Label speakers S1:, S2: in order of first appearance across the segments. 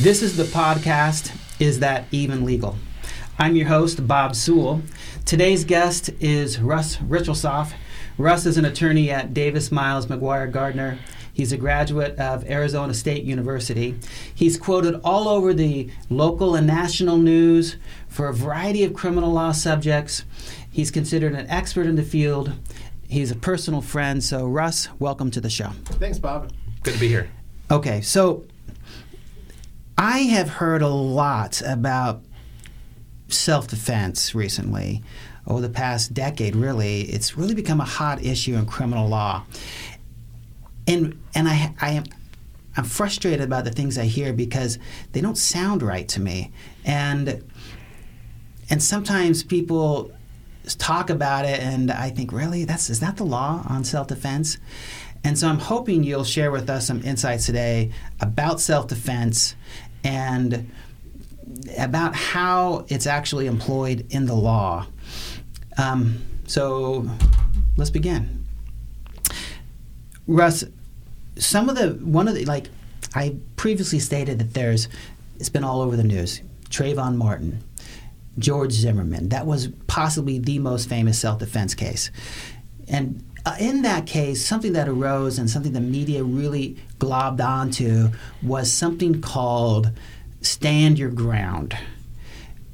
S1: This is the podcast, Is That Even Legal? I'm your host, Bob Sewell. Today's guest is Russ Richelsoff. Russ is an attorney at Davis Miles McGuire Gardner. He's a graduate of Arizona State University. He's quoted all over the local and national news for a variety of criminal law subjects. He's considered an expert in the field. He's a personal friend. So, Russ, welcome to the show.
S2: Thanks, Bob. Good to be here.
S1: Okay, so I have heard a lot about self defense recently. Over the past decade, really, it's really become a hot issue in criminal law. And, and I, I am I'm frustrated about the things I hear because they don't sound right to me. And and sometimes people talk about it and I think, really, that's is that the law on self-defense? And so I'm hoping you'll share with us some insights today about self-defense and about how it's actually employed in the law. Um, so let's begin. Russ, some of the one of the like I previously stated that there's it's been all over the news. Trayvon Martin, George Zimmerman. That was possibly the most famous self-defense case, and uh, in that case, something that arose and something the media really globbed onto was something called stand your ground.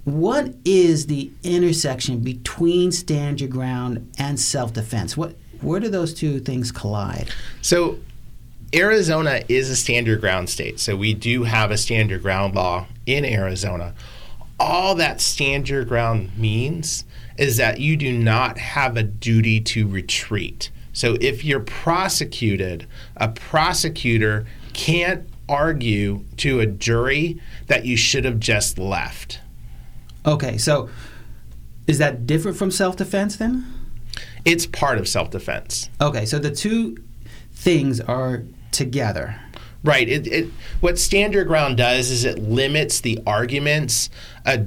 S1: What is the intersection between stand your ground and self defense? What where do those two things collide?
S2: So Arizona is a stand your ground state. So we do have a stand your ground law in Arizona. All that stand your ground means is that you do not have a duty to retreat. So if you're prosecuted, a prosecutor can't argue to a jury that you should have just left.
S1: Okay, so is that different from self defense then?
S2: It's part of self defense.
S1: Okay, so the two things are together.
S2: Right. It, it, what stand your ground does is it limits the arguments a,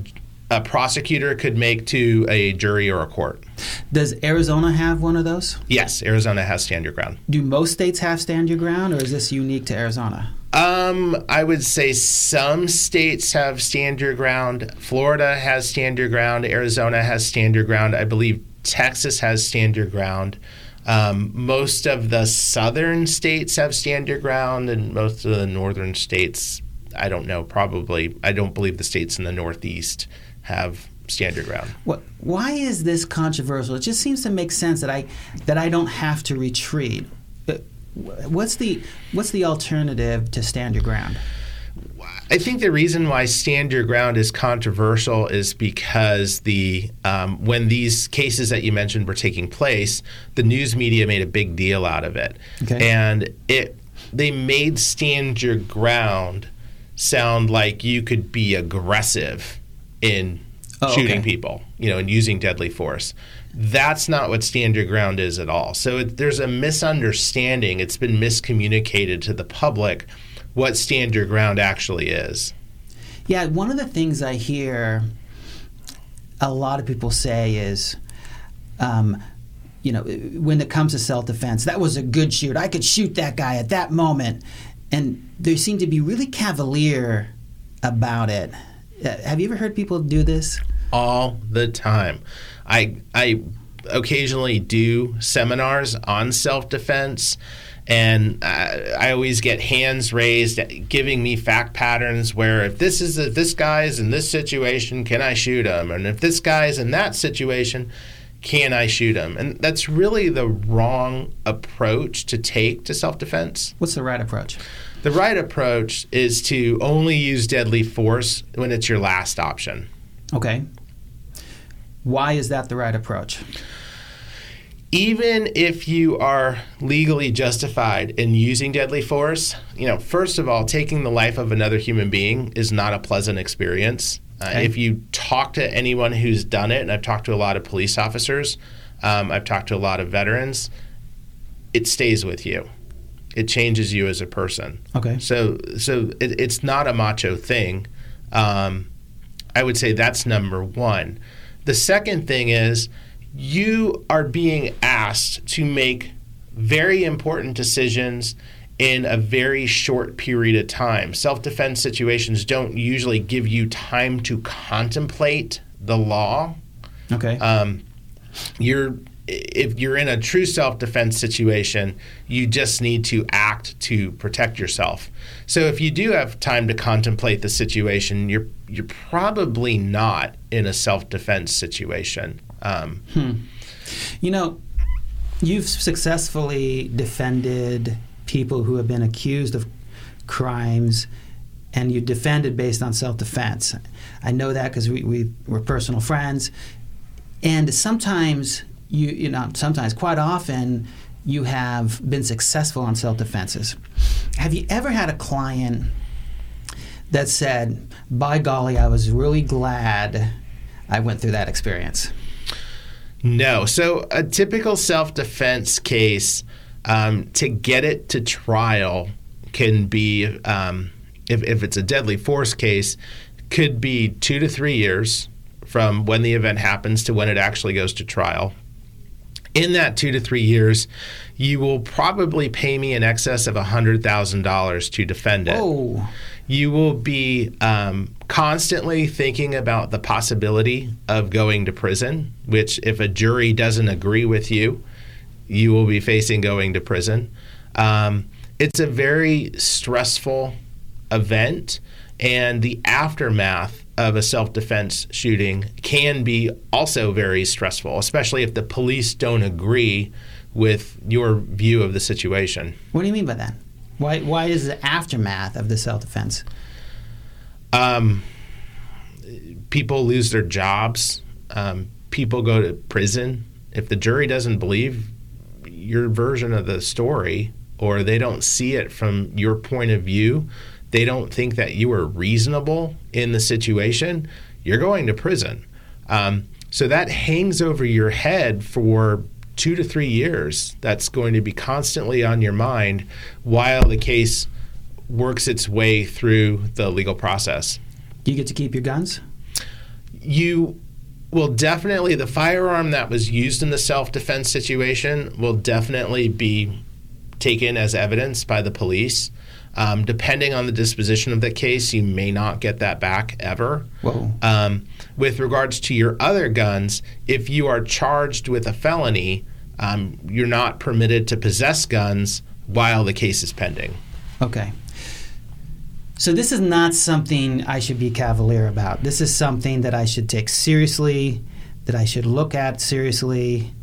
S2: a prosecutor could make to a jury or a court.
S1: Does Arizona have one of those?
S2: Yes, Arizona has stand your ground.
S1: Do most states have stand your ground, or is this unique to Arizona?
S2: Um, I would say some states have stand your ground. Florida has stand your ground. Arizona has stand your ground. I believe Texas has stand your ground. Um, most of the southern states have stand your ground, and most of the northern states, I don't know, probably, I don't believe the states in the northeast have stand your ground.
S1: What, why is this controversial? It just seems to make sense that I that I don't have to retreat. But What's the what's the alternative to stand your ground?
S2: I think the reason why stand your ground is controversial is because the um, when these cases that you mentioned were taking place, the news media made a big deal out of it,
S1: okay.
S2: and it they made stand your ground sound like you could be aggressive in oh, shooting
S1: okay.
S2: people, you know, and using deadly force. That's not what stand your ground is at all. So it, there's a misunderstanding. It's been miscommunicated to the public what stand your ground actually is.
S1: Yeah, one of the things I hear a lot of people say is, um, you know, when it comes to self defense, that was a good shoot. I could shoot that guy at that moment. And they seem to be really cavalier about it. Uh, have you ever heard people do this?
S2: All the time. I I occasionally do seminars on self defense. And uh, I always get hands raised, giving me fact patterns where if this is if this guy's in this situation, can I shoot him? And if this guy's in that situation, can I shoot him? And that's really the wrong approach to take to self defense.
S1: What's the right approach?
S2: The right approach is to only use deadly force when it's your last option.
S1: Okay. Why is that the right approach?
S2: Even if you are legally justified in using deadly force, you know, first of all, taking the life of another human being is not a pleasant experience. Uh, okay. Uh, if you talk to anyone who's done it, and I've talked to a lot of police officers, um, I've talked to a lot of veterans, it stays with you. It changes you as a person.
S1: Okay.
S2: So, so it, it's not a macho thing. Um, I would say that's number one. The second thing is you are being asked to make very important decisions in a very short period of time. Self defense situations don't usually give you time to contemplate the law.
S1: Okay.
S2: Um, you're if you're in a true self-defense situation, you just need to act to protect yourself. So if you do have time to contemplate the situation, you're you're probably not in a self-defense situation. Um,
S1: hmm. You know, you've successfully defended people who have been accused of crimes and you defended based on self-defense. I know that because we, we were personal friends. And sometimes you you know sometimes quite often you have been successful on self defenses. Have you ever had a client that said, "By golly, I was really glad I went through that experience"?
S2: No. So a typical self defense case um, to get it to trial can be um, if, if it's a deadly force case could be two to three years from when the event happens to when it actually goes to trial in that two to three years, you will probably pay me in excess of $100,000 to defend it.
S1: Oh.
S2: You will be um, constantly thinking about the possibility of going to prison, which, if a jury doesn't agree with you, you will be facing going to prison. Um, it's a very stressful event, and the aftermath of a self defense shooting can be also very stressful, especially if the police don't agree with your view of the situation.
S1: What do you mean by that? Why, why is the aftermath of the self defense?
S2: Um, people lose their jobs, um, people go to prison. If the jury doesn't believe your version of the story or they don't see it from your point of view, they don't think that you were reasonable in the situation, you're going to prison. Um, so that hangs over your head for two to three years. That's going to be constantly on your mind while the case works its way through the legal process.
S1: Do you get to keep your guns?
S2: You will definitely, the firearm that was used in the self defense situation will definitely be taken as evidence by the police. Um, depending on the disposition of the case, you may not get that back ever. Um, with regards to your other guns, if you are charged with a felony, um, you're not permitted to possess guns while the case is pending.
S1: Okay. So this is not something I should be cavalier about. This is something that I should take seriously, that I should look at seriously.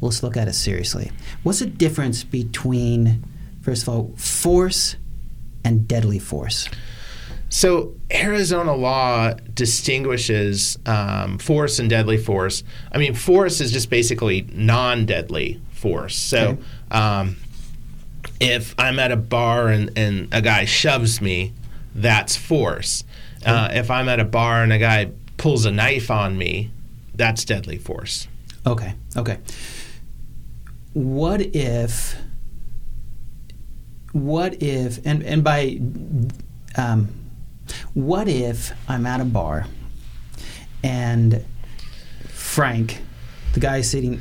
S1: Let's look at it seriously. What's the difference between, first of all, force and deadly force?
S2: So, Arizona law distinguishes um, force and deadly force. I mean, force is just basically non deadly force. So, okay. um, if I'm at a bar and, and a guy shoves me, that's force. Uh, if I'm at a bar and a guy pulls a knife on me, that's deadly force.
S1: Okay, okay. What if what if and and by um, what if I'm at a bar and Frank, the guy sitting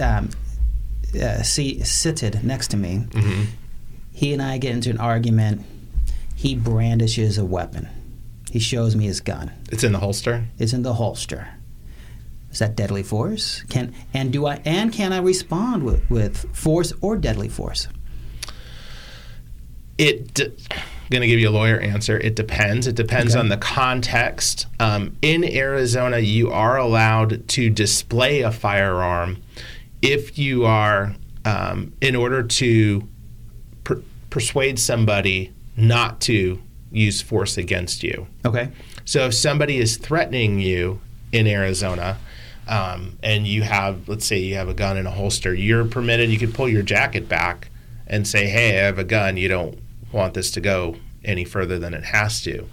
S1: um, uh, see, seated next to me, mm-hmm. he and I get into an argument. He brandishes a weapon. He shows me his gun.
S2: It's in the holster.
S1: It's in the holster. Is that deadly force? Can and do I and can I respond with, with force or deadly force?
S2: it going to give you a lawyer answer. It depends. It depends okay. on the context. Um, in Arizona, you are allowed to display a firearm if you are, um, in order to per- persuade somebody not to use force against you.
S1: Okay.
S2: So if somebody is threatening you in Arizona, um, and you have, let's say, you have a gun in a holster, you're permitted. You can pull your jacket back and say, "Hey, I have a gun. You don't want this to go any further than it has to.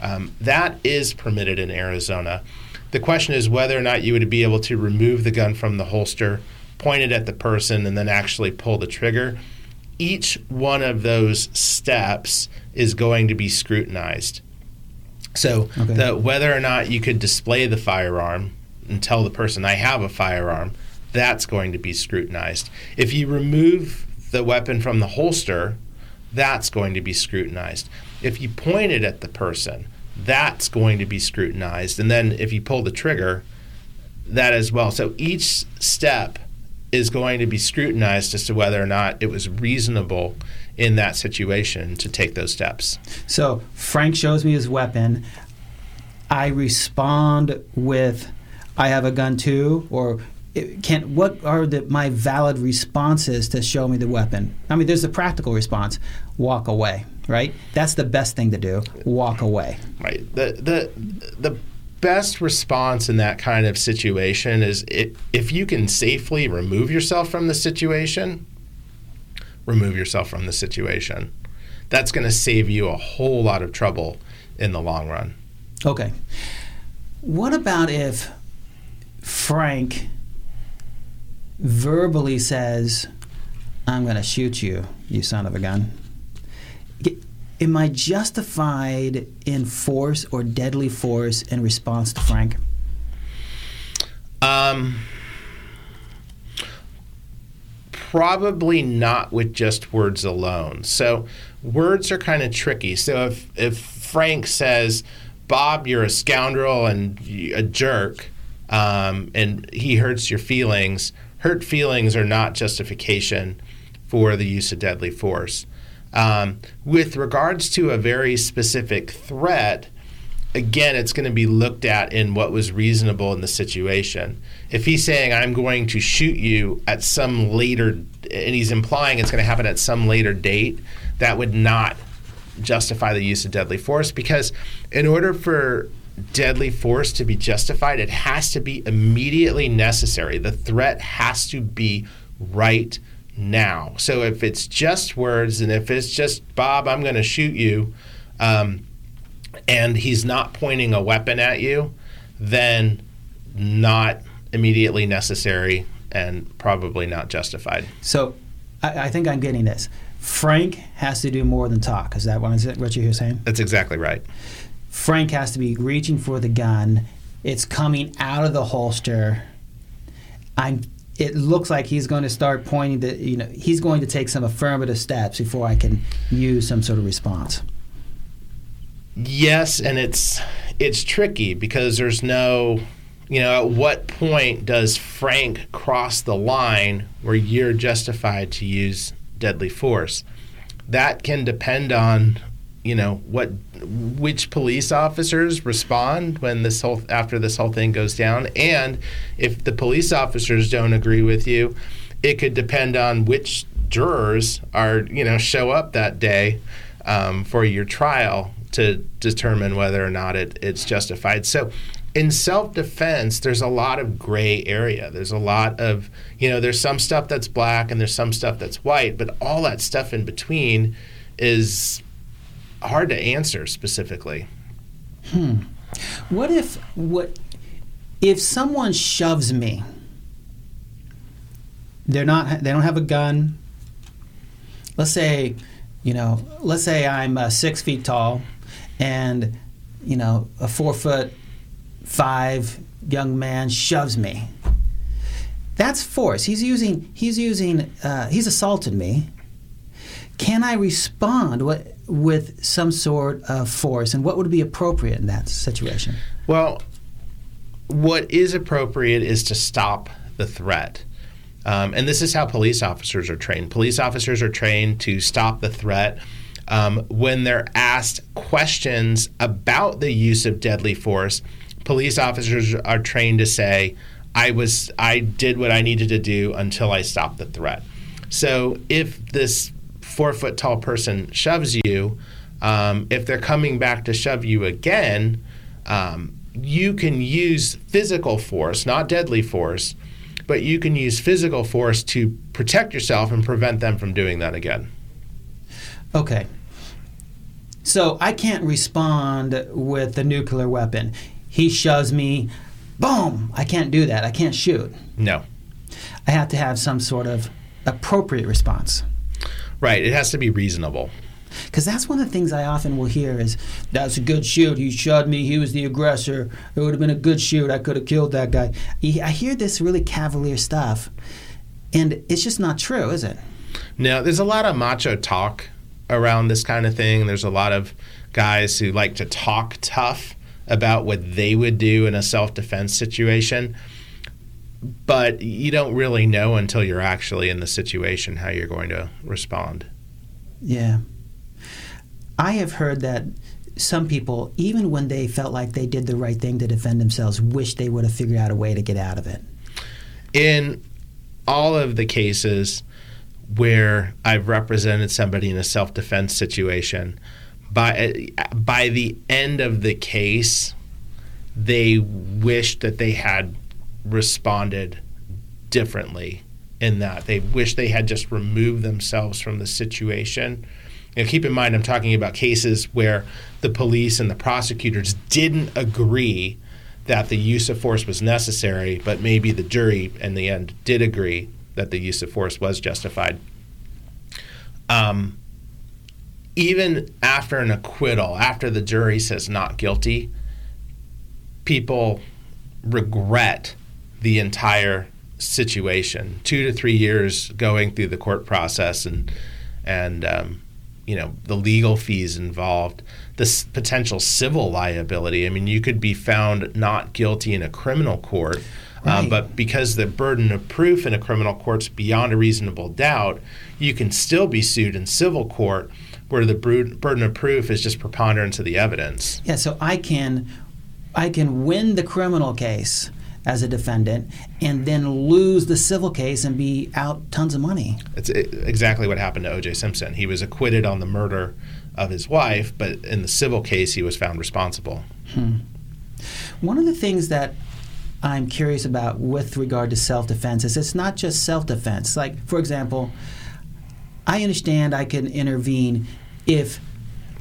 S2: Um, that is permitted in Arizona. The question is whether or not you would be able to remove the gun from the holster, point it at the person, and then actually pull the trigger. Each one of those steps is going to be scrutinized. So, okay. the, whether or not you could display the firearm and tell the person, I have a firearm, that's going to be scrutinized. If you remove the weapon from the holster, that's going to be scrutinized. If you point it at the person, that's going to be scrutinized. And then if you pull the trigger, that as well. So each step is going to be scrutinized as to whether or not it was reasonable in that situation to take those steps.
S1: So Frank shows me his weapon. I respond with, "I have a gun too," or can what are the, my valid responses to show me the weapon? I mean, there's a practical response: walk away. Right. That's the best thing to do. Walk away.
S2: Right. The the the best response in that kind of situation is it, if you can safely remove yourself from the situation. Remove yourself from the situation. That's going to save you a whole lot of trouble in the long run.
S1: Okay. What about if Frank verbally says, I'm going to shoot you, you son of a gun. Am I justified in force or deadly force in response to Frank?
S2: Um, probably not with just words alone. So words are kind of tricky. So if if Frank says, "Bob, you're a scoundrel and a jerk," um, and he hurts your feelings, hurt feelings are not justification for the use of deadly force. Um, with regards to a very specific threat, again, it's going to be looked at in what was reasonable in the situation. If he's saying, I'm going to shoot you at some later, and he's implying it's going to happen at some later date, that would not justify the use of deadly force because, in order for deadly force to be justified, it has to be immediately necessary. The threat has to be right now. So if it's just words and if it's just, Bob, I'm going to shoot you, um, and he's not pointing a weapon at you, then not immediately necessary and probably not justified.
S1: So I, I think I'm getting this. Frank has to do more than talk. Is that what, is what you're saying?
S2: That's exactly right.
S1: Frank has to be reaching for the gun. It's coming out of the holster. I'm. It looks like he's going to start pointing to. You know, he's going to take some affirmative steps before I can use some sort of response.
S2: Yes, and it's it's tricky because there's no. You know, at what point does Frank cross the line where you're justified to use deadly force? That can depend on you know what which police officers respond when this whole after this whole thing goes down. And if the police officers don't agree with you it could depend on which jurors are you know show up that day um, for your trial to determine whether or not it, it's justified. So in self-defense there's a lot of gray area. There's a lot of you know there's some stuff that's black and there's some stuff that's white but all that stuff in between is hard to answer specifically.
S1: Hmm. What if what if someone shoves me? They're not. They don't have a gun. Let's say, you know, let's say I'm uh, six feet tall, and you know, a four foot five young man shoves me. That's force. He's using. He's using. Uh, he's assaulted me. Can I respond? What with some sort of force, and what would be appropriate in that situation?
S2: Well, what is appropriate is to stop the threat. Um, and this is how police officers are trained. Police officers are trained to stop the threat um, when they're asked questions about the use of deadly force. Police officers are trained to say, "I was, I did what I needed to do until I stopped the threat." So if this four foot tall person shoves you, um, if they're coming back to shove you again, um, you can use physical force, not deadly force, but you can use physical force to protect yourself and prevent them from doing that again.
S1: Okay. So I can't respond with the nuclear weapon. He shoves me, boom! I can't do that. I can't shoot.
S2: No.
S1: I have to have some sort of appropriate response.
S2: Right. It has to be reasonable.
S1: Because that's one of the things I often will hear is, "That's a good shoot. He shot me. He was the aggressor. It would have been a good shoot. I could have killed that guy." I hear this really cavalier stuff, and it's just not true, is it?
S2: No, there's a lot of macho talk around this kind of thing. There's a lot of guys who like to talk tough about what they would do in a self defense situation. But you don't really know until you're actually in the situation how you're going to respond.
S1: Yeah. I have heard that some people, even when they felt like they did the right thing to defend themselves, wish they would have figured out a way to get out of it.
S2: In all of the cases where I've represented somebody in a self defense situation, by by the end of the case, they wished that they had responded differently. In that they wish they had just removed themselves from the situation. And keep in mind, I'm talking about cases where the police and the prosecutors didn't agree that the use of force was necessary, but maybe the jury in the end did agree that the use of force was justified. Um, even after an acquittal, after the jury says not guilty, people regret the entire situation. Two to three years going through the court process and and um, you know the legal fees involved, this potential civil liability. I mean, you could be found not guilty in a criminal court. Um, right. Um, but because the burden of proof in a criminal court's beyond a reasonable doubt, you can still be sued in civil court where the burden of proof is just preponderance of the evidence.
S1: Yeah, so I can I can win the criminal case as a defendant and then lose the civil case and be out tons of money.
S2: It's exactly what happened to O.J. Simpson. He was acquitted on the murder of his wife, but in the civil case, he was found responsible. Hmm.
S1: One of the things that I'm curious about with regard to self defense is it's not just self defense. Like, for example, I understand I can intervene if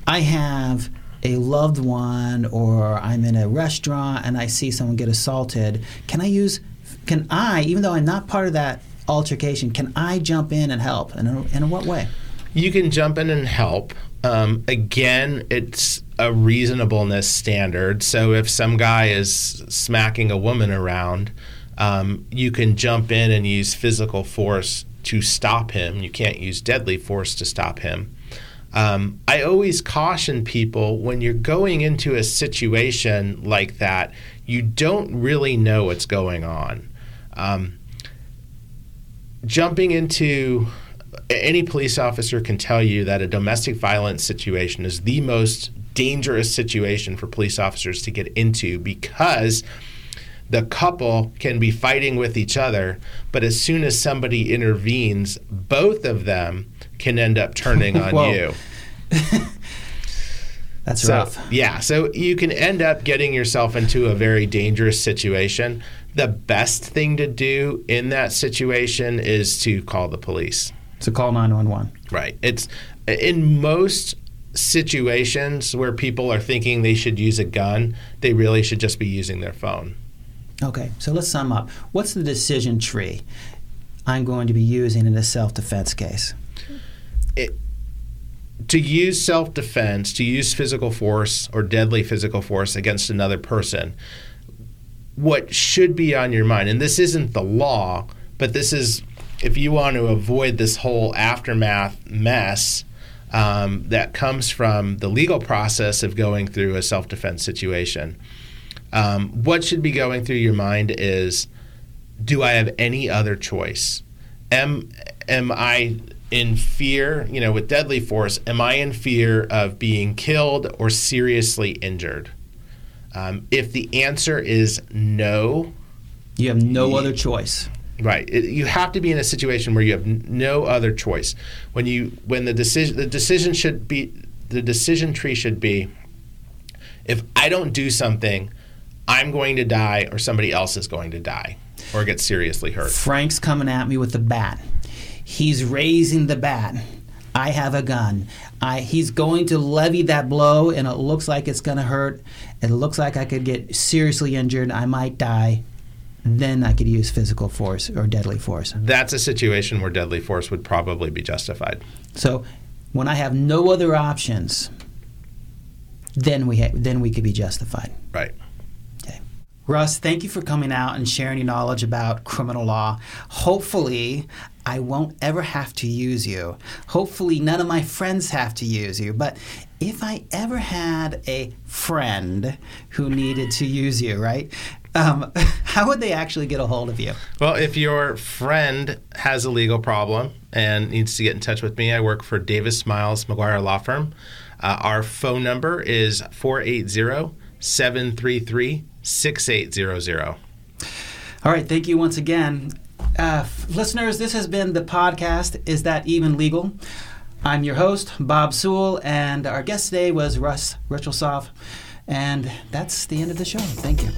S1: I have a loved one or I'm in a restaurant and I see someone get assaulted. Can I use, can I, even though I'm not part of that altercation, can I jump in and help? And in, what way?
S2: You can jump in and help. Um, again, it's a reasonableness standard. So if some guy is smacking a woman around, um, you can jump in and use physical force to stop him. You can't use deadly force to stop him. Um, I always caution people when you're going into a situation like that, you don't really know what's going on. Um, jumping into any police officer can tell you that a domestic violence situation is the most dangerous situation for police officers to get into because the couple can be fighting with each other, but as soon as somebody intervenes, both of them can end up turning on you.
S1: That's
S2: so,
S1: rough.
S2: Yeah, so you can end up getting yourself into a very dangerous situation. The best thing to do in that situation is to call the police.
S1: To call 911.
S2: Right. It's in most situations where people are thinking they should use a gun, they really should just be using their phone.
S1: Okay, so let's sum up. What's the decision tree I'm going to be using in a self defense case?
S2: It, to use self defense, to use physical force or deadly physical force against another person, what should be on your mind, and this isn't the law, but this is if you want to avoid this whole aftermath mess um, that comes from the legal process of going through a self defense situation um, what should be going through your mind is do I have any other choice? Am, am I in fear, you know, with deadly force, am I in fear of being killed or seriously injured? Um, if the answer is no,
S1: you have no you, other choice.
S2: Right. It, you have to be in a situation where you have n- no other choice. When you when the decision the decision should be the decision tree should be if I don't do something, I'm going to die or somebody else is going to die or get seriously hurt.
S1: Frank's coming at me with the bat. He's raising the bat. I have a gun. I, he's going to levy that blow, and it looks like it's going to hurt. It looks like I could get seriously injured. I might die. Then I could use physical force or deadly force.
S2: That's a situation where deadly force would probably be justified.
S1: So when I have no other options, then we ha- then we could be justified.
S2: Right.
S1: Okay. Russ, thank you for coming out and sharing your knowledge about criminal law. Hopefully, I won't ever have to use you. Hopefully, none of my friends have to use you. But if I ever had a friend who needed to use you, right? Um, how would they actually get a hold of you?
S2: Well, if your friend has a legal problem and needs to get in touch with me, I work for Davis Miles McGuire Law Firm. Uh, our phone number is 480 733 6800.
S1: All right, thank you once again. Uh, listeners, this has been the podcast Is That Even Legal? I'm your host, Bob Sewell, and our guest today was Russ Richelsoff. And that's the end of the show. Thank you.